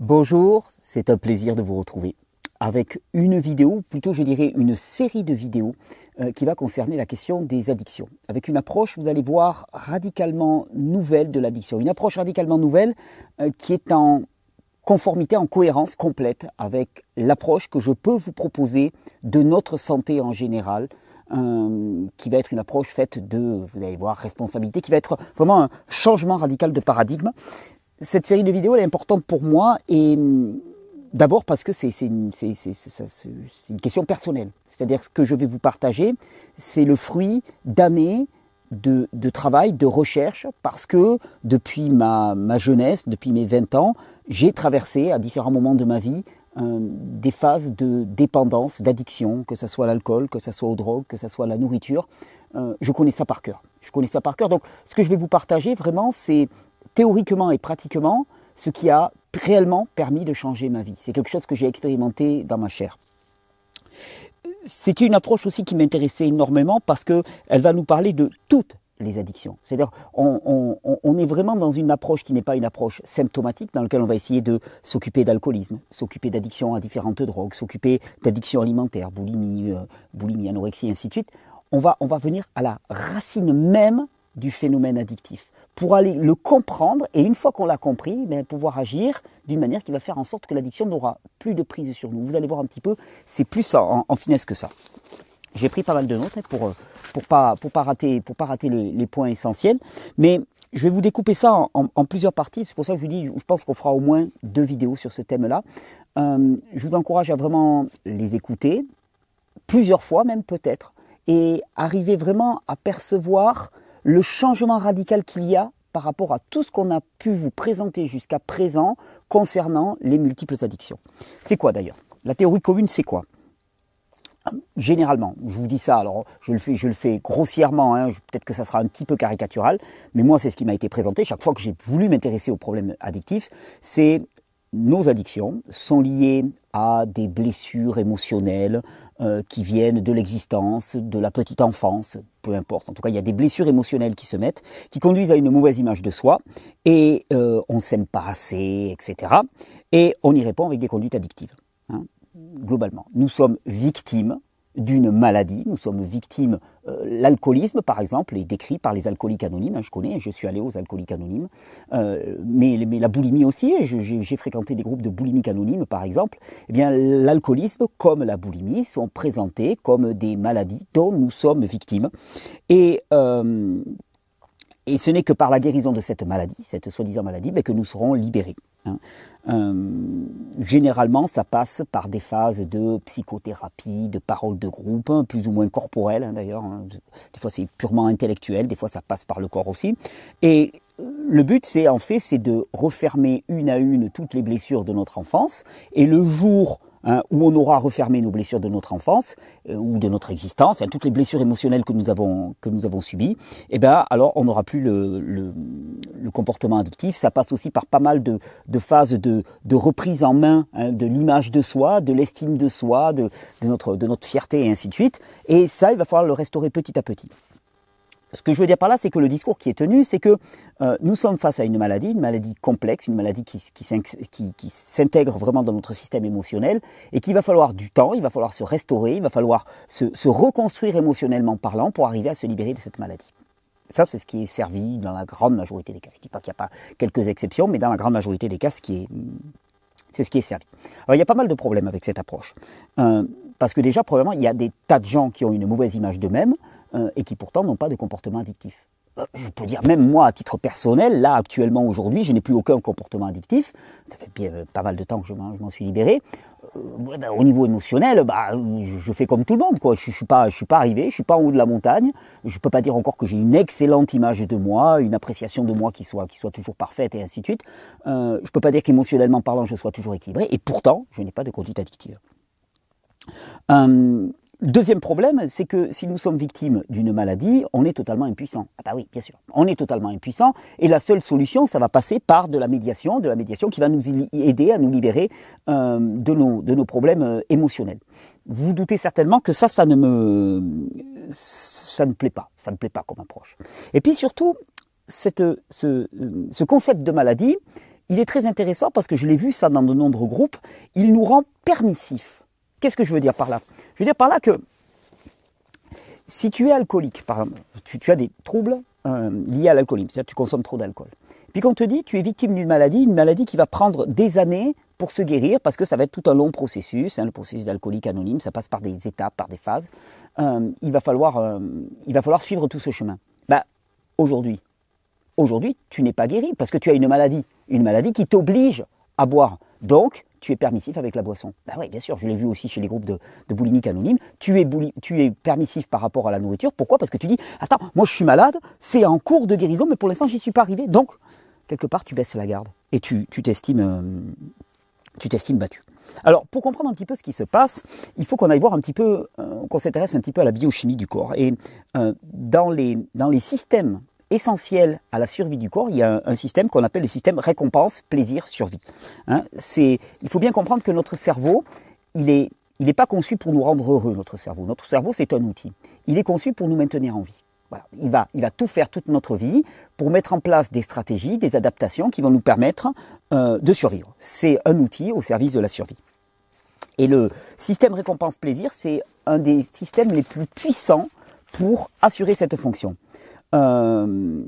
Bonjour, c'est un plaisir de vous retrouver avec une vidéo, plutôt je dirais une série de vidéos euh, qui va concerner la question des addictions. Avec une approche, vous allez voir, radicalement nouvelle de l'addiction. Une approche radicalement nouvelle euh, qui est en conformité, en cohérence complète avec l'approche que je peux vous proposer de notre santé en général, euh, qui va être une approche faite de, vous allez voir, responsabilité, qui va être vraiment un changement radical de paradigme cette série de vidéos elle est importante pour moi et hum, d'abord parce que c'est une, une, question personnelle. C'est-à-dire ce que je vais vous partager, c'est le fruit d'années de, de, travail, de recherche, parce que depuis ma, ma jeunesse, depuis mes 20 ans, j'ai traversé à différents moments de ma vie euh, des phases de dépendance, d'addiction, que ce soit l'alcool, que ce soit aux drogues, que ce soit la nourriture. Euh, je connais ça par cœur. Je connais ça par cœur. Donc ce que je vais vous partager vraiment, c'est théoriquement et pratiquement ce qui a réellement permis de changer ma vie. C'est quelque chose que j'ai expérimenté dans ma chair. C'était une approche aussi qui m'intéressait énormément parce qu'elle va nous parler de toutes les addictions. C'est-à-dire, on, est vraiment dans une approche qui n'est pas une approche symptomatique, dans laquelle on va essayer de s'occuper d'alcoolisme, s'occuper d'addiction à différentes drogues, s'occuper d'addiction alimentaire, boulimie, euh, boulimie, anorexie, ainsi de suite. On va, on va venir à la racine même du phénomène addictif pour aller le comprendre et une fois qu'on l'a compris, ben, pouvoir agir d'une manière qui va faire en sorte que l'addiction n'aura plus de prise sur nous. Vous allez voir un petit peu, c'est plus en, finesse que ça. J'ai pris pas mal de notes hein, pour pour pas pour pas rater pour pas rater les, points essentiels, mais je vais vous découper ça en, plusieurs parties. C'est pour ça que je vous dis, je pense qu'on fera au moins deux vidéos sur ce thème-là. Euh, je vous encourage à vraiment les écouter plusieurs fois même peut-être et arriver vraiment à percevoir le changement radical qu'il y a par rapport à tout ce qu'on a pu vous présenter jusqu'à présent concernant les multiples addictions. C'est quoi d'ailleurs? La théorie commune, c'est quoi? Généralement, je vous dis ça, alors je le fais, grossièrement, hein, peut-être que ça sera un petit peu caricatural, mais moi c'est ce qui m'a été présenté. Chaque fois que j'ai voulu m'intéresser aux problèmes addictifs, c'est nos addictions sont liées à des blessures émotionnelles euh, qui viennent de l'existence, de la petite enfance, peu importe. En tout cas, il y a des blessures émotionnelles qui se mettent, qui conduisent à une mauvaise image de soi, et euh, on s'aime pas assez, etc. Et on y répond avec des conduites addictives. Hein, globalement, nous sommes victimes d'une maladie. Nous sommes victimes. Euh, l'alcoolisme, par exemple, est décrit par les alcooliques anonymes. Hein, je connais, je suis allé aux alcooliques anonymes. Euh, mais, la boulimie aussi, j'ai fréquenté des groupes de boulimiques anonymes, par exemple. Eh bien, l'alcoolisme, comme la boulimie, sont présentés comme des maladies dont nous sommes victimes. Et euh, et ce n'est que par la guérison de cette maladie, cette soi-disant maladie, ben, que nous serons libérés. Hein. Euh, généralement, ça passe par des phases de psychothérapie, de paroles de groupe, hein, plus ou moins corporelles hein, d'ailleurs. Des fois, c'est purement intellectuel, des fois, ça passe par le corps aussi. Et euh, le but, c'est en fait, c'est de refermer une à une toutes les blessures de notre enfance. Et le jour Hein, où on aura refermé nos blessures de notre enfance euh, ou de notre existence, toutes les blessures émotionnelles que nous avons que nous avons subies, eh ben alors on n'aura plus le, le, le, comportement addictif. Ça passe aussi par pas mal de, de phases de, de, reprise en main hein, de l'image de soi, de l'estime de soi, de, de, notre de notre fierté et ainsi de suite. Et ça, il va falloir le restaurer petit à petit. Ce que je veux dire par là, c'est que le discours qui est tenu, c'est que euh, nous sommes face à une maladie, une maladie complexe, une maladie qui, s'intègre vraiment dans notre système émotionnel et qu'il va falloir du temps, il va falloir se restaurer, il va falloir se, reconstruire émotionnellement parlant pour arriver à se libérer de cette maladie. Ça, c'est ce qui est servi dans la grande majorité des cas. Je ne dis pas qu'il n'y a pas quelques exceptions, mais dans la grande majorité des cas, c'est ce qui est servi. Alors, il y a pas mal de problèmes avec cette approche. Euh, parce que déjà, probablement, il y a des tas de gens qui ont une mauvaise image d'eux-mêmes, euh, et qui pourtant n'ont pas de comportement addictif. Euh, je peux dire, même moi, à titre personnel, là, actuellement, aujourd'hui, je n'ai plus aucun comportement addictif. Ça fait euh, pas mal de temps que je m'en suis libéré. Ben, au niveau émotionnel, bah, je, fais comme tout le monde. Quoi. Je ne suis, pas, suis pas arrivé, je suis pas en haut de la montagne. Je ne peux pas dire encore que j'ai une excellente image de moi, une appréciation de moi qui soit, qui soit toujours parfaite et ainsi de suite. Je ne peux pas dire qu'émotionnellement parlant, je sois toujours équilibré. Et pourtant, je n'ai pas de conduite addictive. Deuxième problème, c'est que si nous sommes victimes d'une maladie, on est totalement impuissant. Ah bah oui, bien sûr, on est totalement impuissant. Et la seule solution, ça va passer par de la médiation, de la médiation qui va nous aider à nous libérer euh, de, nos, de nos problèmes euh, émotionnels. Vous, vous doutez certainement que ça, ça ne me, ça ne plaît pas, ça ne plaît pas comme approche. Et puis surtout, cette, ce, ce concept de maladie, il est très intéressant parce que je l'ai vu ça dans de nombreux groupes, il nous rend permissifs. Qu'est-ce que je veux dire par là? Je veux dire par là que si tu es alcoolique, par exemple, tu, as des troubles euh, liés à l'alcoolisme, c'est-à-dire que tu consommes trop d'alcool. Puis qu'on te dit tu es victime d'une maladie, une maladie qui va prendre des années pour se guérir, parce que ça va être tout un long processus, hein, le processus d'alcoolique anonyme, ça passe par des étapes, par des phases. Euh, il, va falloir, euh, il va falloir suivre tout ce chemin. Bah, aujourd'hui, aujourd'hui, tu n'es pas guéri, parce que tu as une maladie, une maladie qui t'oblige à boire. Donc, tu es permissif avec la boisson. Ben oui, bien sûr, je l'ai vu aussi chez les groupes de, de boulimiques anonymes. Tu es, tu es permissif par rapport à la nourriture. Pourquoi? Parce que tu dis, attends, moi je suis malade, c'est en cours de guérison, mais pour l'instant, j'y suis pas arrivé. Donc, quelque part, tu baisses la garde et tu t'estimes euh, tu t'estimes battu. Alors, pour comprendre un petit peu ce qui se passe, il faut qu'on aille voir un petit peu, euh, qu'on s'intéresse un petit peu à la biochimie du corps. Et euh, dans, les, dans les systèmes essentiel à la survie du corps, il y a un, système qu'on appelle le système récompense, plaisir, survie. Hein, il faut bien comprendre que notre cerveau, il n'est pas conçu pour nous rendre heureux, notre cerveau. Notre cerveau, c'est un outil. Il est conçu pour nous maintenir en vie. Voilà. Il, va, il va tout faire toute notre vie pour mettre en place des stratégies, des adaptations qui vont nous permettre euh, de survivre. C'est un outil au service de la survie. Et le système récompense-plaisir, c'est un des systèmes les plus puissants pour assurer cette fonction. Euh,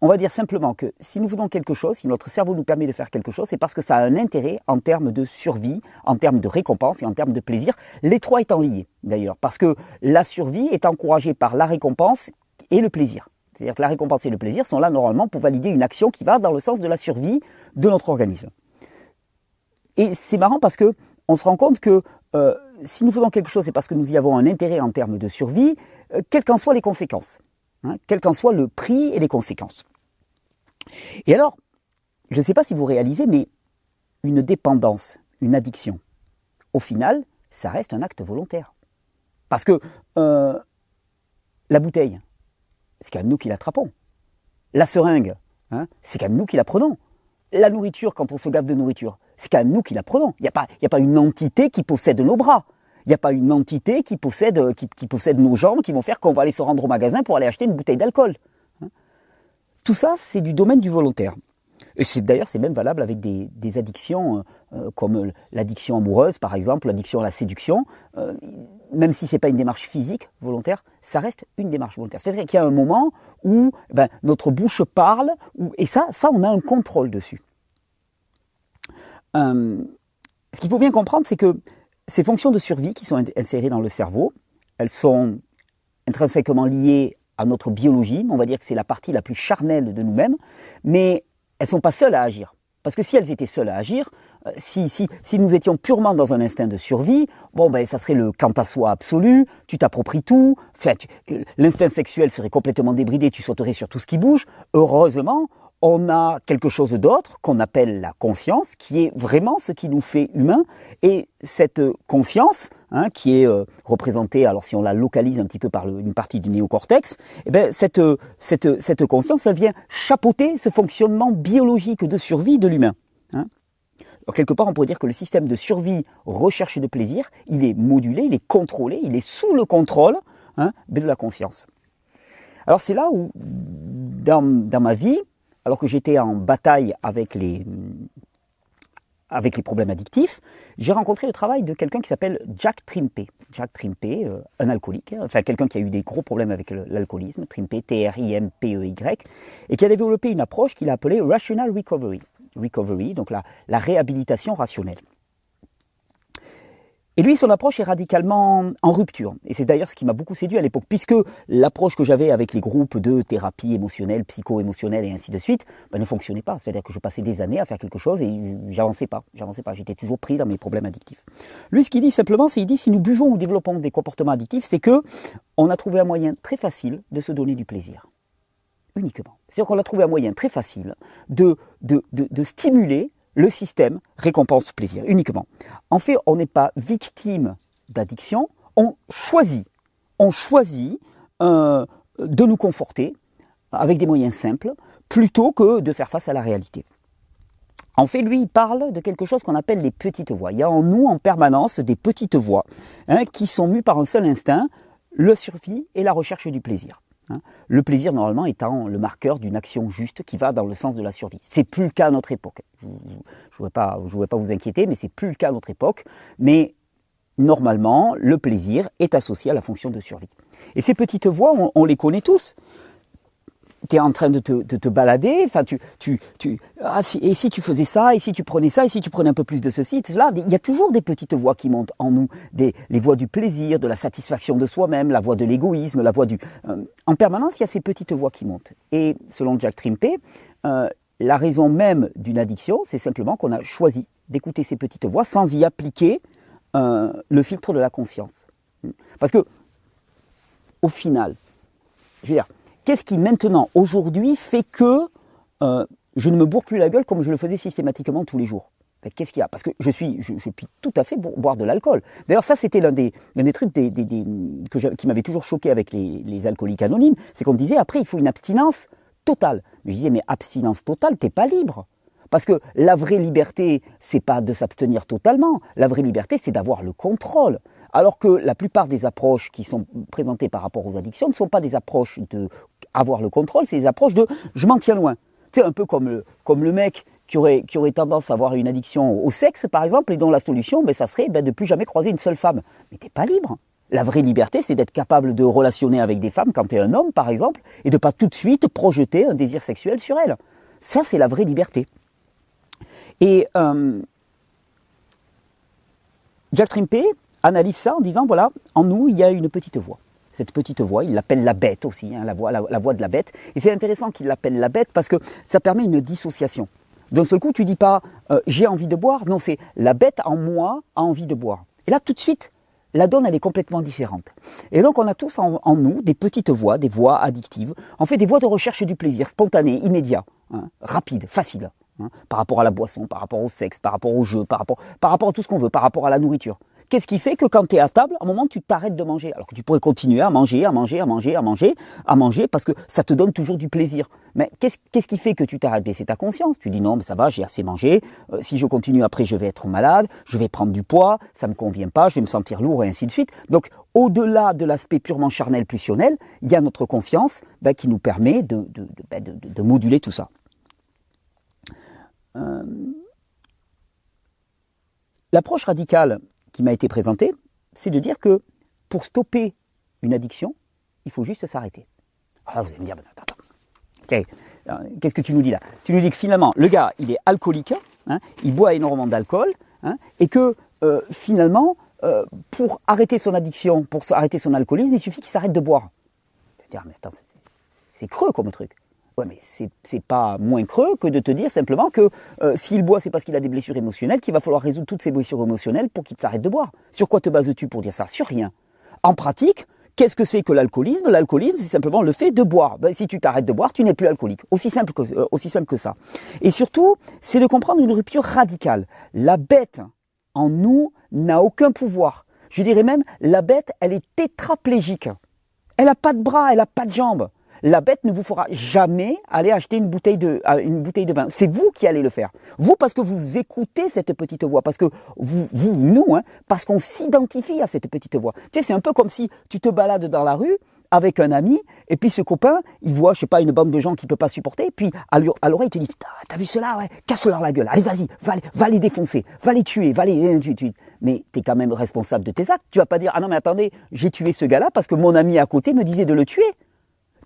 on va dire simplement que si nous faisons quelque chose, si notre cerveau nous permet de faire quelque chose, c'est parce que ça a un intérêt en termes de survie, en termes de récompense et en termes de plaisir, les trois étant liés d'ailleurs, parce que la survie est encouragée par la récompense et le plaisir. C'est-à-dire que la récompense et le plaisir sont là normalement pour valider une action qui va dans le sens de la survie de notre organisme. Et c'est marrant parce que on se rend compte que euh, si nous faisons quelque chose, c'est parce que nous y avons un intérêt en termes de survie, euh, quelles qu'en soient les conséquences. Hein, quel qu'en soit le prix et les conséquences. Et alors, je ne sais pas si vous réalisez, mais une dépendance, une addiction, au final, ça reste un acte volontaire. Parce que euh, la bouteille, c'est quand même nous qui l'attrapons. La seringue, hein, c'est quand même nous qui la prenons. La nourriture, quand on se gave de nourriture, c'est quand même nous qui la prenons. Il n'y a, a pas une entité qui possède nos bras. Il n'y a pas une entité qui possède, qui, possède nos jambes qui vont faire qu'on va aller se rendre au magasin pour aller acheter une bouteille d'alcool. Hein. Tout ça, c'est du domaine du volontaire. Et d'ailleurs, c'est même valable avec des, addictions euh, euh, comme l'addiction amoureuse, par exemple, l'addiction à la séduction. Euh, même si ce n'est pas une démarche physique volontaire, ça reste une démarche volontaire. C'est-à-dire qu'il y a un moment où ben, notre bouche parle, et ça, ça, on a un contrôle dessus. ce qu'il faut bien comprendre, c'est que ces fonctions de survie qui sont insérées dans le cerveau, elles sont intrinsèquement liées à notre biologie, on va dire que c'est la partie la plus charnelle de nous-mêmes, mais elles ne sont pas seules à agir. Parce que si elles étaient seules à agir, euh, si, si, si nous étions purement dans un instinct de survie, bon ben ça serait le quant à soi absolu, tu t'appropries tout, l'instinct sexuel serait complètement débridé, tu sauterais sur tout ce qui bouge. Heureusement, on a quelque chose d'autre qu'on appelle la conscience, qui est vraiment ce qui nous fait humains. Et cette conscience, hein, qui est euh, représentée, alors si on la localise un petit peu par une partie du néocortex, eh ben, cette, cette, cette, conscience, elle vient chapeauter ce fonctionnement biologique de survie de l'humain. Hein. quelque part, on pourrait dire que le système de survie, recherche de plaisir, il est modulé, il est contrôlé, il est sous le contrôle hein, de la conscience. Alors c'est là où, dans, dans ma vie, alors que j'étais en bataille avec les, avec les problèmes addictifs, j'ai rencontré le travail de quelqu'un qui s'appelle Jack Trimpe. Jack Trimpe, euh, un alcoolique, hein, enfin quelqu'un qui a eu des gros problèmes avec l'alcoolisme, Trimpe, T-R-I-M-P-E-Y, et qui a développé une approche qu'il a appelée Rational Recovery. Recovery, donc la, la réhabilitation rationnelle. Et lui, son approche est radicalement en rupture. Et c'est d'ailleurs ce qui m'a beaucoup séduit à l'époque, puisque l'approche que j'avais avec les groupes de thérapie émotionnelle, psycho-émotionnelle et ainsi de suite, ben, ne fonctionnait pas. C'est-à-dire que je passais des années à faire quelque chose et j'avançais pas. J'avançais pas. J'étais toujours pris dans mes problèmes addictifs. Lui, ce qu'il dit simplement, c'est qu'il dit si nous buvons ou développons des comportements addictifs, c'est que on a trouvé un moyen très facile de se donner du plaisir. Uniquement. C'est-à-dire qu'on a trouvé un moyen très facile de, de, de, de stimuler le système récompense plaisir uniquement. En fait, on n'est pas victime d'addiction, on choisit, on choisit euh, de nous conforter avec des moyens simples plutôt que de faire face à la réalité. En fait, lui, il parle de quelque chose qu'on appelle les petites voix. Il y a en nous en permanence des petites voix hein, qui sont mues par un seul instinct, le survie et la recherche du plaisir. Hein. le plaisir, normalement, étant le marqueur d'une action juste qui va dans le sens de la survie. C'est plus le cas à notre époque. Je ne voudrais pas, vous inquiéter, mais c'est plus le cas à notre époque. Mais normalement, le plaisir est associé à la fonction de survie. Et ces petites voix, on les connaît tous tu es en train de te, de balader, enfin tu, tu, tu ah, si, et si tu faisais ça, et si tu prenais ça, et si tu prenais un peu plus de ceci, cela, il y a toujours des petites voix qui montent en nous, des, les voix du plaisir, de la satisfaction de soi-même, la voix de l'égoïsme, la voix du... Euh, en permanence, il y a ces petites voix qui montent. Et selon Jack Trimpey, euh, la raison même d'une addiction, c'est simplement qu'on a choisi d'écouter ces petites voix sans y appliquer euh, le filtre de la conscience. Parce que, au final, je veux dire, Qu'est-ce qui maintenant, aujourd'hui, fait que euh, je ne me bourre plus la gueule comme je le faisais systématiquement tous les jours? Ben, Qu'est-ce qu'il y a? Parce que je suis, je, puis tout à fait boire de l'alcool. D'ailleurs, ça, c'était l'un des, des trucs des, que qui m'avait toujours choqué avec les, alcooliques anonymes, c'est qu'on disait après, il faut une abstinence totale. Je disais, mais abstinence totale, t'es pas libre. Parce que la vraie liberté, c'est pas de s'abstenir totalement. La vraie liberté, c'est d'avoir le contrôle. Alors que la plupart des approches qui sont présentées par rapport aux addictions ne sont pas des approches de avoir le contrôle, c'est des approches de je m'en tiens loin. C'est un peu comme le, mec qui aurait, tendance à avoir une addiction au sexe, par exemple, et dont la solution, ben, ça serait ben, de plus jamais croiser une seule femme. Mais t'es pas libre. La vraie liberté, c'est d'être capable de relationner avec des femmes quand tu es un homme, par exemple, et de pas tout de suite projeter un désir sexuel sur elles. Ça, c'est la vraie liberté. Et euh, Jack Trimpey analyse ça en disant, voilà, en nous, il y a une petite voix cette petite voix, il l'appelle la bête aussi, hein, la, voix, la, voix de la bête. Et c'est intéressant qu'il l'appelle la bête parce que ça permet une dissociation. D'un seul coup, tu dis pas euh, j'ai envie de boire, non, c'est la bête en moi a envie de boire. Et là, tout de suite, la donne, elle est complètement différente. Et donc, on a tous en, nous des petites voix, des voix addictives, en fait des voix de recherche du plaisir, spontané, immédiat, hein, rapide, facile, hein, par rapport à la boisson, par rapport au sexe, par rapport au jeu, par rapport, par rapport à tout ce qu'on veut, par rapport à la nourriture. Qu'est-ce qui fait que quand tu es à table, à un moment, tu t'arrêtes de manger Alors que tu pourrais continuer à manger, à manger, à manger, à manger, à manger, parce que ça te donne toujours du plaisir. Mais qu'est-ce qui fait que tu t'arrêtes C'est ta conscience. Tu dis non, mais ça va, j'ai assez mangé. Euh, si je continue après, je vais être malade, je vais prendre du poids, ça me convient pas, je vais me sentir lourd et ainsi de suite. Donc, au-delà de l'aspect purement charnel, pulsionnel, il y a notre conscience ben, qui nous permet de, de, ben, moduler tout ça. Euh, l'approche radicale qui m'a été présenté, c'est de dire que pour stopper une addiction, il faut juste s'arrêter. Alors vous allez me dire, attends, attends. Qu'est-ce que tu nous dis là? Tu nous dis que finalement, le gars, il est alcoolique, hein, il boit énormément d'alcool, hein, et que euh, finalement, euh, pour arrêter son addiction, pour arrêter son alcoolisme, il suffit qu'il s'arrête de boire. Je vais dire, mais attends, c'est creux comme truc. Ouais, mais c'est pas moins creux que de te dire simplement que euh, s'il boit, c'est parce qu'il a des blessures émotionnelles, qu'il va falloir résoudre toutes ces blessures émotionnelles pour qu'il s'arrête de boire. Sur quoi te bases-tu pour dire ça? Sur rien. En pratique, qu'est-ce que c'est que l'alcoolisme? L'alcoolisme, c'est simplement le fait de boire. Ben, si tu t'arrêtes de boire, tu n'es plus alcoolique. Aussi simple que, euh, aussi simple que ça. Et surtout, c'est de comprendre une rupture radicale. La bête en nous n'a aucun pouvoir. Je dirais même, la bête, elle est tétraplégique. Elle n'a pas de bras, elle n'a pas de jambes la bête ne vous fera jamais aller acheter une bouteille de, euh, une bouteille de vin. C'est vous qui allez le faire. Vous, parce que vous écoutez cette petite voix, parce que vous, vous nous, hein, parce qu'on s'identifie à cette petite voix. Tu sais, c'est un peu comme si tu te balades dans la rue avec un ami, et puis ce copain, il voit, je sais pas, une bande de gens qu'il peut pas supporter, puis à l'oreille, il te dit, t'as vu cela, ouais, casse-leur la gueule, allez, vas-y, va, va, les défoncer, va les tuer, va les, mais tu es quand même responsable de tes actes. Tu vas pas dire, ah non, mais attendez, j'ai tué ce gars-là parce que mon ami à côté me disait de le tuer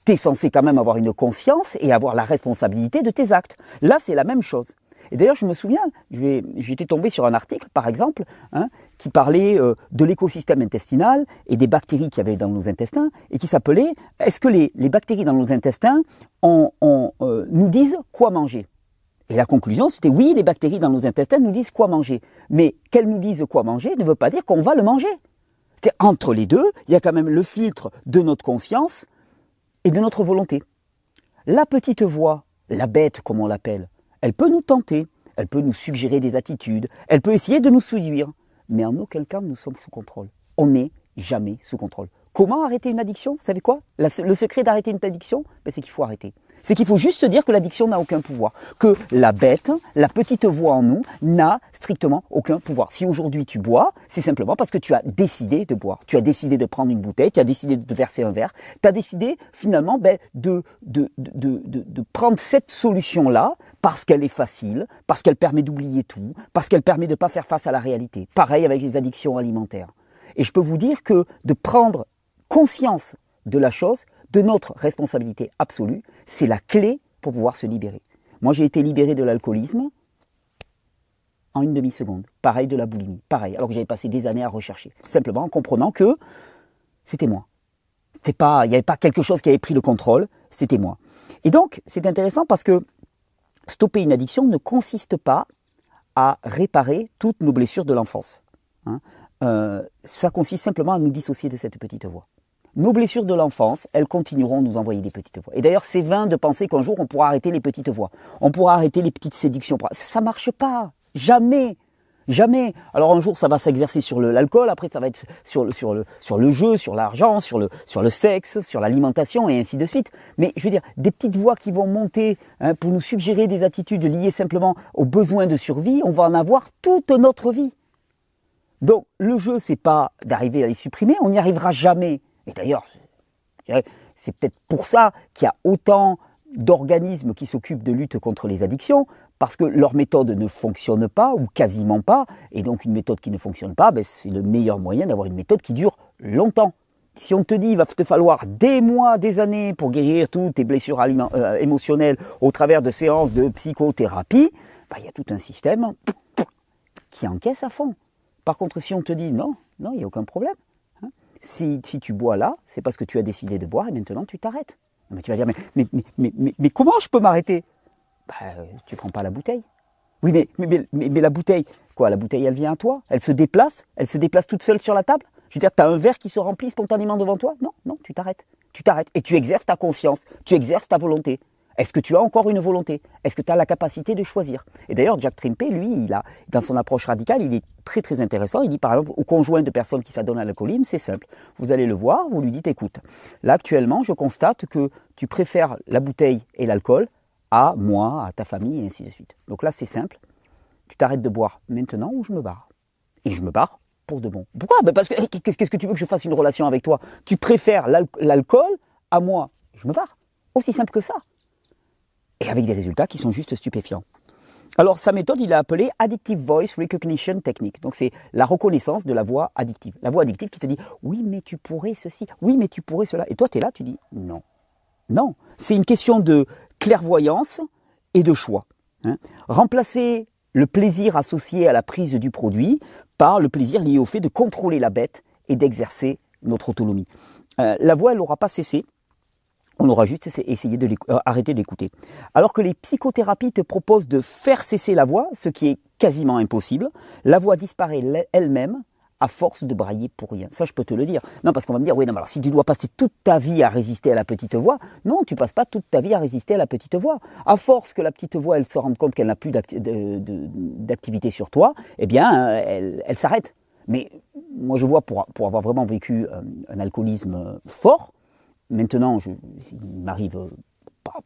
tu es censé quand même avoir une conscience et avoir la responsabilité de tes actes. Là, c'est la même chose. Et d'ailleurs, je me souviens, j'étais tombé sur un article, par exemple, hein, qui parlait euh, de l'écosystème intestinal et des bactéries qu'il y avait dans nos intestins, et qui s'appelait Est-ce que les, bactéries dans nos intestins euh, nous disent quoi manger? Et la conclusion, c'était oui, les bactéries dans nos intestins nous disent quoi manger. Mais qu'elles nous disent quoi manger ne veut pas dire qu'on va le manger. Entre les deux, il y a quand même le filtre de notre conscience et de notre volonté. La petite voix, la bête comme on l'appelle, elle peut nous tenter, elle peut nous suggérer des attitudes, elle peut essayer de nous séduire, mais en aucun cas nous sommes sous contrôle. On n'est jamais sous contrôle. Comment arrêter une addiction? Vous savez quoi? Le secret d'arrêter une addiction, ben, c'est qu'il faut arrêter. C'est qu'il faut juste se dire que l'addiction n'a aucun pouvoir. Que la bête, la petite voix en nous, n'a strictement aucun pouvoir. Si aujourd'hui tu bois, c'est simplement parce que tu as décidé de boire. Tu as décidé de prendre une bouteille, tu as décidé de verser un verre, tu as décidé finalement ben, de, de, de, de, prendre cette solution-là parce qu'elle est facile, parce qu'elle permet d'oublier tout, parce qu'elle permet de ne pas faire face à la réalité. Pareil avec les addictions alimentaires. Et je peux vous dire que de prendre conscience de la chose, de notre responsabilité absolue, c'est la clé pour pouvoir se libérer. Moi, j'ai été libéré de l'alcoolisme en une demi-seconde. Pareil de la boulimie, pareil, alors que j'avais passé des années à rechercher. Simplement en comprenant que c'était moi. Il n'y avait pas quelque chose qui avait pris le contrôle, c'était moi. Et donc, c'est intéressant parce que stopper une addiction ne consiste pas à réparer toutes nos blessures de l'enfance. Hein. Euh, ça consiste simplement à nous dissocier de cette petite voix. Nos blessures de l'enfance, elles continueront de nous envoyer des petites voix. Et d'ailleurs, c'est vain de penser qu'un jour on pourra arrêter les petites voix. On pourra arrêter les petites séductions. Ça marche pas. Jamais. Jamais. Alors un jour ça va s'exercer sur l'alcool, après ça va être sur le, sur le, sur le jeu, sur l'argent, sur le, sur le sexe, sur l'alimentation et ainsi de suite. Mais je veux dire, des petites voix qui vont monter hein, pour nous suggérer des attitudes liées simplement aux besoins de survie, on va en avoir toute notre vie. Donc le jeu, c'est pas d'arriver à les supprimer, on n'y arrivera jamais. Et d'ailleurs, c'est peut-être pour ça qu'il y a autant d'organismes qui s'occupent de lutte contre les addictions, parce que leur méthode ne fonctionne pas, ou quasiment pas, et donc une méthode qui ne fonctionne pas, ben, c'est le meilleur moyen d'avoir une méthode qui dure longtemps. Si on te dit il va te falloir des mois, des années pour guérir toutes tes blessures euh, émotionnelles au travers de séances de psychothérapie, ben, il y a tout un système qui encaisse à fond. Par contre, si on te dit non, non, il n'y a aucun problème. Si, si tu bois là, c'est parce que tu as décidé de boire et maintenant tu t'arrêtes. Mais tu vas dire, mais, mais, comment je peux m'arrêter? Bah, Tu prends pas la bouteille. Oui, mais, mais, mais, la bouteille, quoi La bouteille, elle vient à toi? Elle se déplace? Elle se déplace toute seule sur la table? Je veux dire, tu un verre qui se remplit spontanément devant toi? Non, non, tu t'arrêtes. Tu t'arrêtes. Et tu exerces ta conscience. Tu exerces ta volonté. Est-ce que tu as encore une volonté? Est-ce que tu as la capacité de choisir? Et d'ailleurs, Jack Trimpe, lui, il a, dans son approche radicale, il est très très intéressant. Il dit par exemple au conjoint de personnes qui s'adonnent à l'alcoolisme, c'est simple. Vous allez le voir, vous lui dites écoute, là actuellement, je constate que tu préfères la bouteille et l'alcool à moi, à ta famille, et ainsi de suite. Donc là, c'est simple. Tu t'arrêtes de boire maintenant ou je me barre? Et je me barre pour de bon. Pourquoi? Ben Parce que qu'est-ce que tu veux que je fasse une relation avec toi? Tu préfères l'alcool à moi? Je me barre. Aussi simple que ça et avec des résultats qui sont juste stupéfiants. Alors sa méthode, il l'a appelée Addictive Voice Recognition Technique. Donc c'est la reconnaissance de la voix addictive. La voix addictive qui te dit oui mais tu pourrais ceci, oui mais tu pourrais cela. Et toi tu es là, tu dis non. Non, c'est une question de clairvoyance et de choix. Hein. Remplacer le plaisir associé à la prise du produit par le plaisir lié au fait de contrôler la bête et d'exercer notre autonomie. Euh, la voix, elle n'aura pas cessé on aura juste essayé de euh, arrêter d'écouter. Alors que les psychothérapies te proposent de faire cesser la voix, ce qui est quasiment impossible, la voix disparaît elle-même à force de brailler pour rien. Ça, je peux te le dire. Non, parce qu'on va me dire, oui, non, alors si tu dois passer toute ta vie à résister à la petite voix, non, tu passes pas toute ta vie à résister à la petite voix. À force que la petite voix, elle se rende compte qu'elle n'a plus d'activité sur toi, eh bien, euh, elle, s'arrête. Mais moi, je vois, pour, pour avoir vraiment vécu euh, un alcoolisme fort, Maintenant, il m'arrive, euh,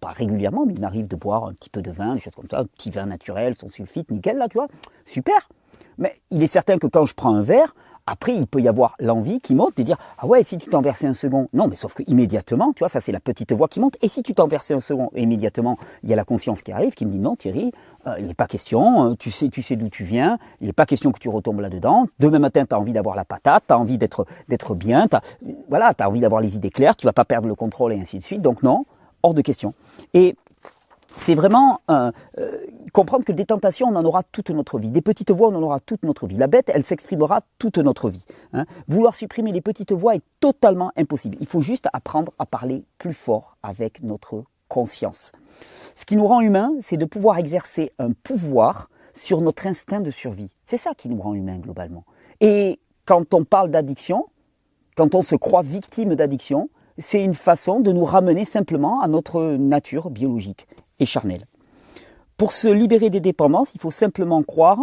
pas, régulièrement, mais il m'arrive de boire un petit peu de vin, des choses comme ça, un petit vin naturel, sans sulfite, nickel, là, tu vois, super. Mais il est certain que quand je prends un verre, après, il peut y avoir l'envie qui monte de dire Ah ouais, si tu t'en versais un second. Non, mais sauf que immédiatement, tu vois, ça c'est la petite voix qui monte. Et si tu t'en versais un second, immédiatement, il y a la conscience qui arrive qui me dit Non, Thierry, euh, il n'est pas question, euh, tu sais, tu sais d'où tu viens, il n'est pas question que tu retombes là-dedans. Demain matin, tu as envie d'avoir la patate, tu as envie d'être bien, tu voilà, as envie d'avoir les idées claires, tu vas pas perdre le contrôle et ainsi de suite. Donc non, hors de question. Et c'est vraiment euh, comprendre que des tentations, on en aura toute notre vie. Des petites voix, on en aura toute notre vie. La bête, elle s'exprimera toute notre vie. Hein. Vouloir supprimer les petites voix est totalement impossible. Il faut juste apprendre à parler plus fort avec notre conscience. Ce qui nous rend humains, c'est de pouvoir exercer un pouvoir sur notre instinct de survie. C'est ça qui nous rend humains globalement. Et quand on parle d'addiction, quand on se croit victime d'addiction, c'est une façon de nous ramener simplement à notre nature biologique et charnelle. Pour se libérer des dépendances, il faut simplement croire,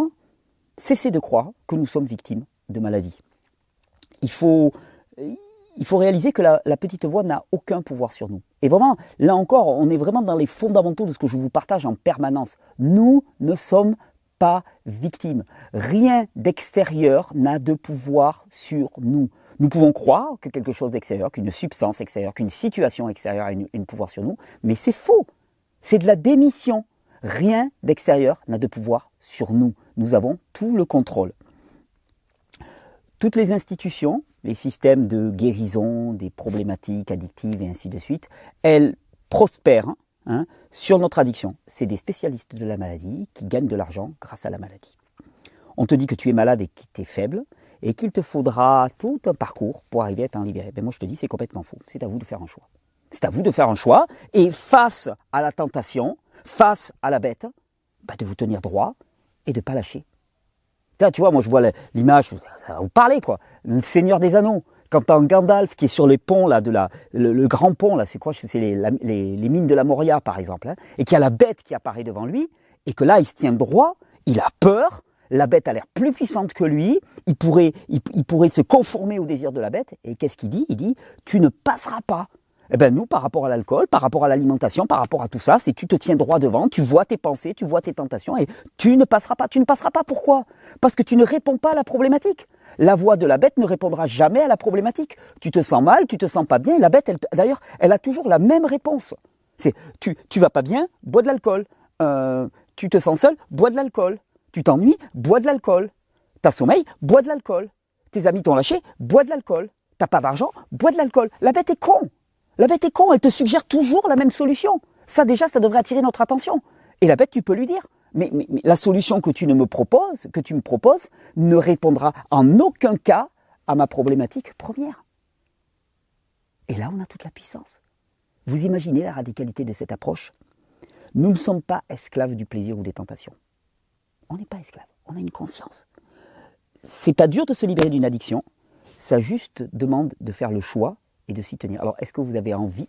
cesser de croire que nous sommes victimes de maladies. Il faut, il faut réaliser que la, petite voix n'a aucun pouvoir sur nous. Et vraiment, là encore, on est vraiment dans les fondamentaux de ce que je vous partage en permanence. Nous ne sommes pas victime. Rien d'extérieur n'a de pouvoir sur nous. Nous pouvons croire que quelque chose d'extérieur, qu'une substance extérieure, qu'une situation extérieure a un pouvoir sur nous, mais c'est faux. C'est de la démission. Rien d'extérieur n'a de pouvoir sur nous. Nous avons tout le contrôle. Toutes les institutions, les systèmes de guérison des problématiques addictives et ainsi de suite, elles prospèrent hein, sur notre addiction. C'est des spécialistes de la maladie qui gagnent de l'argent grâce à la maladie. On te dit que tu es malade et que tu es faible et qu'il te faudra tout un parcours pour arriver à t'en libérer. Ben moi je te dis c'est complètement faux. C'est à vous de faire un choix. C'est à vous de faire un choix et face à la tentation, face à la bête, bah, de vous tenir droit et de ne pas lâcher. Tu vois, moi je vois l'image, va vous parler quoi. Le Seigneur des Anneaux, quand un Gandalf qui est sur les ponts là, de la, le, grand pont là, c'est quoi? C'est les, les, mines de la Moria par exemple, hein, et qu'il y a la bête qui apparaît devant lui, et que là il se tient droit, il a peur, la bête a l'air plus puissante que lui, il pourrait, il, pourrait se conformer au désir de la bête, et qu'est-ce qu'il dit? Il dit, tu ne passeras pas. Eh ben nous, par rapport à l'alcool, par rapport à l'alimentation, par rapport à tout ça, c'est tu te tiens droit devant, tu vois tes pensées, tu vois tes tentations, et tu ne passeras pas. Tu ne passeras pas. Pourquoi? Parce que tu ne réponds pas à la problématique. La voix de la bête ne répondra jamais à la problématique. Tu te sens mal, tu te sens pas bien. La bête, d'ailleurs, elle a toujours la même réponse. C'est tu, tu vas pas bien, bois de l'alcool. Euh, tu te sens seul, bois de l'alcool. Tu t'ennuies, bois de l'alcool. T'as sommeil, bois de l'alcool. Tes amis t'ont lâché, bois de l'alcool. T'as pas d'argent, bois de l'alcool. La bête est con. La bête est con, elle te suggère toujours la même solution. Ça déjà, ça devrait attirer notre attention. Et la bête, tu peux lui dire, mais, la solution que tu ne me proposes, que tu me proposes, ne répondra en aucun cas à ma problématique première. Et là, on a toute la puissance. Vous imaginez la radicalité de cette approche? Nous ne sommes pas esclaves du plaisir ou des tentations. On n'est pas esclaves, on a une conscience. C'est pas dur de se libérer d'une addiction, ça juste demande de faire le choix et de s'y tenir. Alors, est-ce que vous avez envie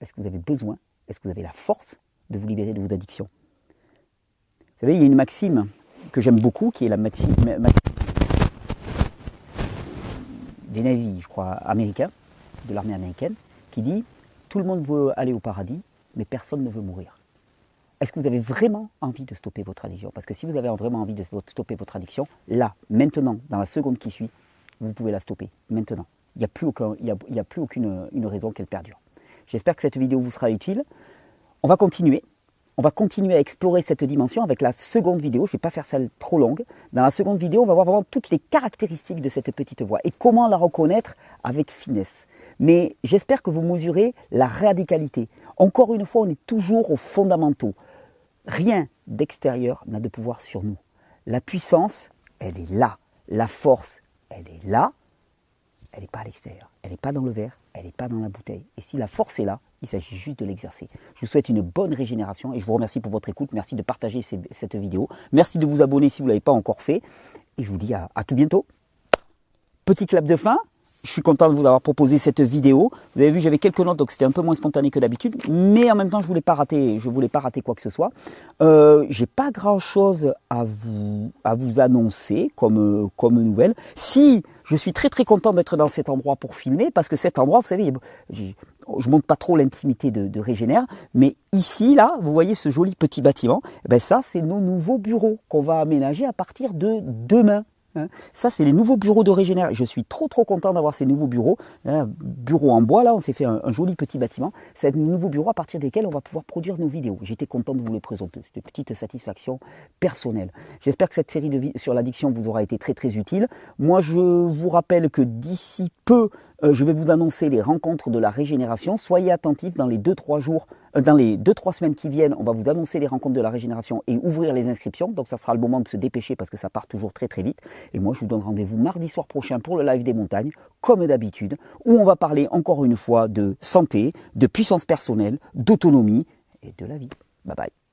Est-ce que vous avez besoin Est-ce que vous avez la force de vous libérer de vos addictions? Vous savez, il y a une maxime que j'aime beaucoup, qui est la maxime, des navires, je crois, américains, de l'armée américaine, qui dit Tout le monde veut aller au paradis, mais personne ne veut mourir. Est-ce que vous avez vraiment envie de stopper votre addiction? Parce que si vous avez vraiment envie de stopper votre addiction, là, maintenant, dans la seconde qui suit, vous pouvez la stopper. Maintenant il n'y a plus, aucune une raison qu'elle perdure. J'espère que cette vidéo vous sera utile. On va continuer. On va continuer à explorer cette dimension avec la seconde vidéo. Je ne vais pas faire celle trop longue. Dans la seconde vidéo, on va voir vraiment toutes les caractéristiques de cette petite voix et comment la reconnaître avec finesse. Mais j'espère que vous mesurez la radicalité. Encore une fois, on est toujours aux fondamentaux. Rien d'extérieur n'a de pouvoir sur nous. La puissance, elle est là. La force, elle est là elle n'est pas à l'extérieur, elle n'est pas dans le verre, elle n'est pas dans la bouteille. Et si la force est là, il s'agit juste de l'exercer. Je vous souhaite une bonne régénération et je vous remercie pour votre écoute. Merci de partager cette vidéo. Merci de vous abonner si vous ne l'avez pas encore fait. Et je vous dis à tout bientôt. Petit clap de fin je suis content de vous avoir proposé cette vidéo. Vous avez vu, j'avais quelques notes, donc c'était un peu moins spontané que d'habitude, mais en même temps, je voulais pas rater, je voulais pas rater quoi que ce soit. Euh, j'ai pas grand chose à vous à vous annoncer comme comme nouvelle. Si je suis très très content d'être dans cet endroit pour filmer, parce que cet endroit, vous savez, je montre pas trop l'intimité de, de Régénère, mais ici, là, vous voyez ce joli petit bâtiment, eh ben ça, c'est nos nouveaux bureaux qu'on va aménager à partir de demain. Hein. Ça, c'est les nouveaux bureaux de Régénère. Je suis trop trop content d'avoir ces nouveaux bureaux. Hein, bureau en bois, là, on s'est fait un, joli petit bâtiment. C'est un nouveau bureau à partir desquels on va pouvoir produire nos vidéos. J'étais content de vous les présenter. C'est une petite satisfaction personnelle. J'espère que cette série de sur l'addiction vous aura été très très utile. Moi, je vous rappelle que d'ici peu, euh, je vais vous annoncer les rencontres de la régénération. Soyez attentifs dans les 2-3 jours, dans les 2-3 semaines qui viennent, on va vous annoncer les rencontres de la régénération et ouvrir les inscriptions. Donc ça sera le moment de se dépêcher parce que ça part toujours très très vite. Et moi je vous donne rendez-vous mardi soir prochain pour le live des montagnes, comme d'habitude, où on va parler encore une fois de santé, de puissance personnelle, d'autonomie et de la vie. Bye bye.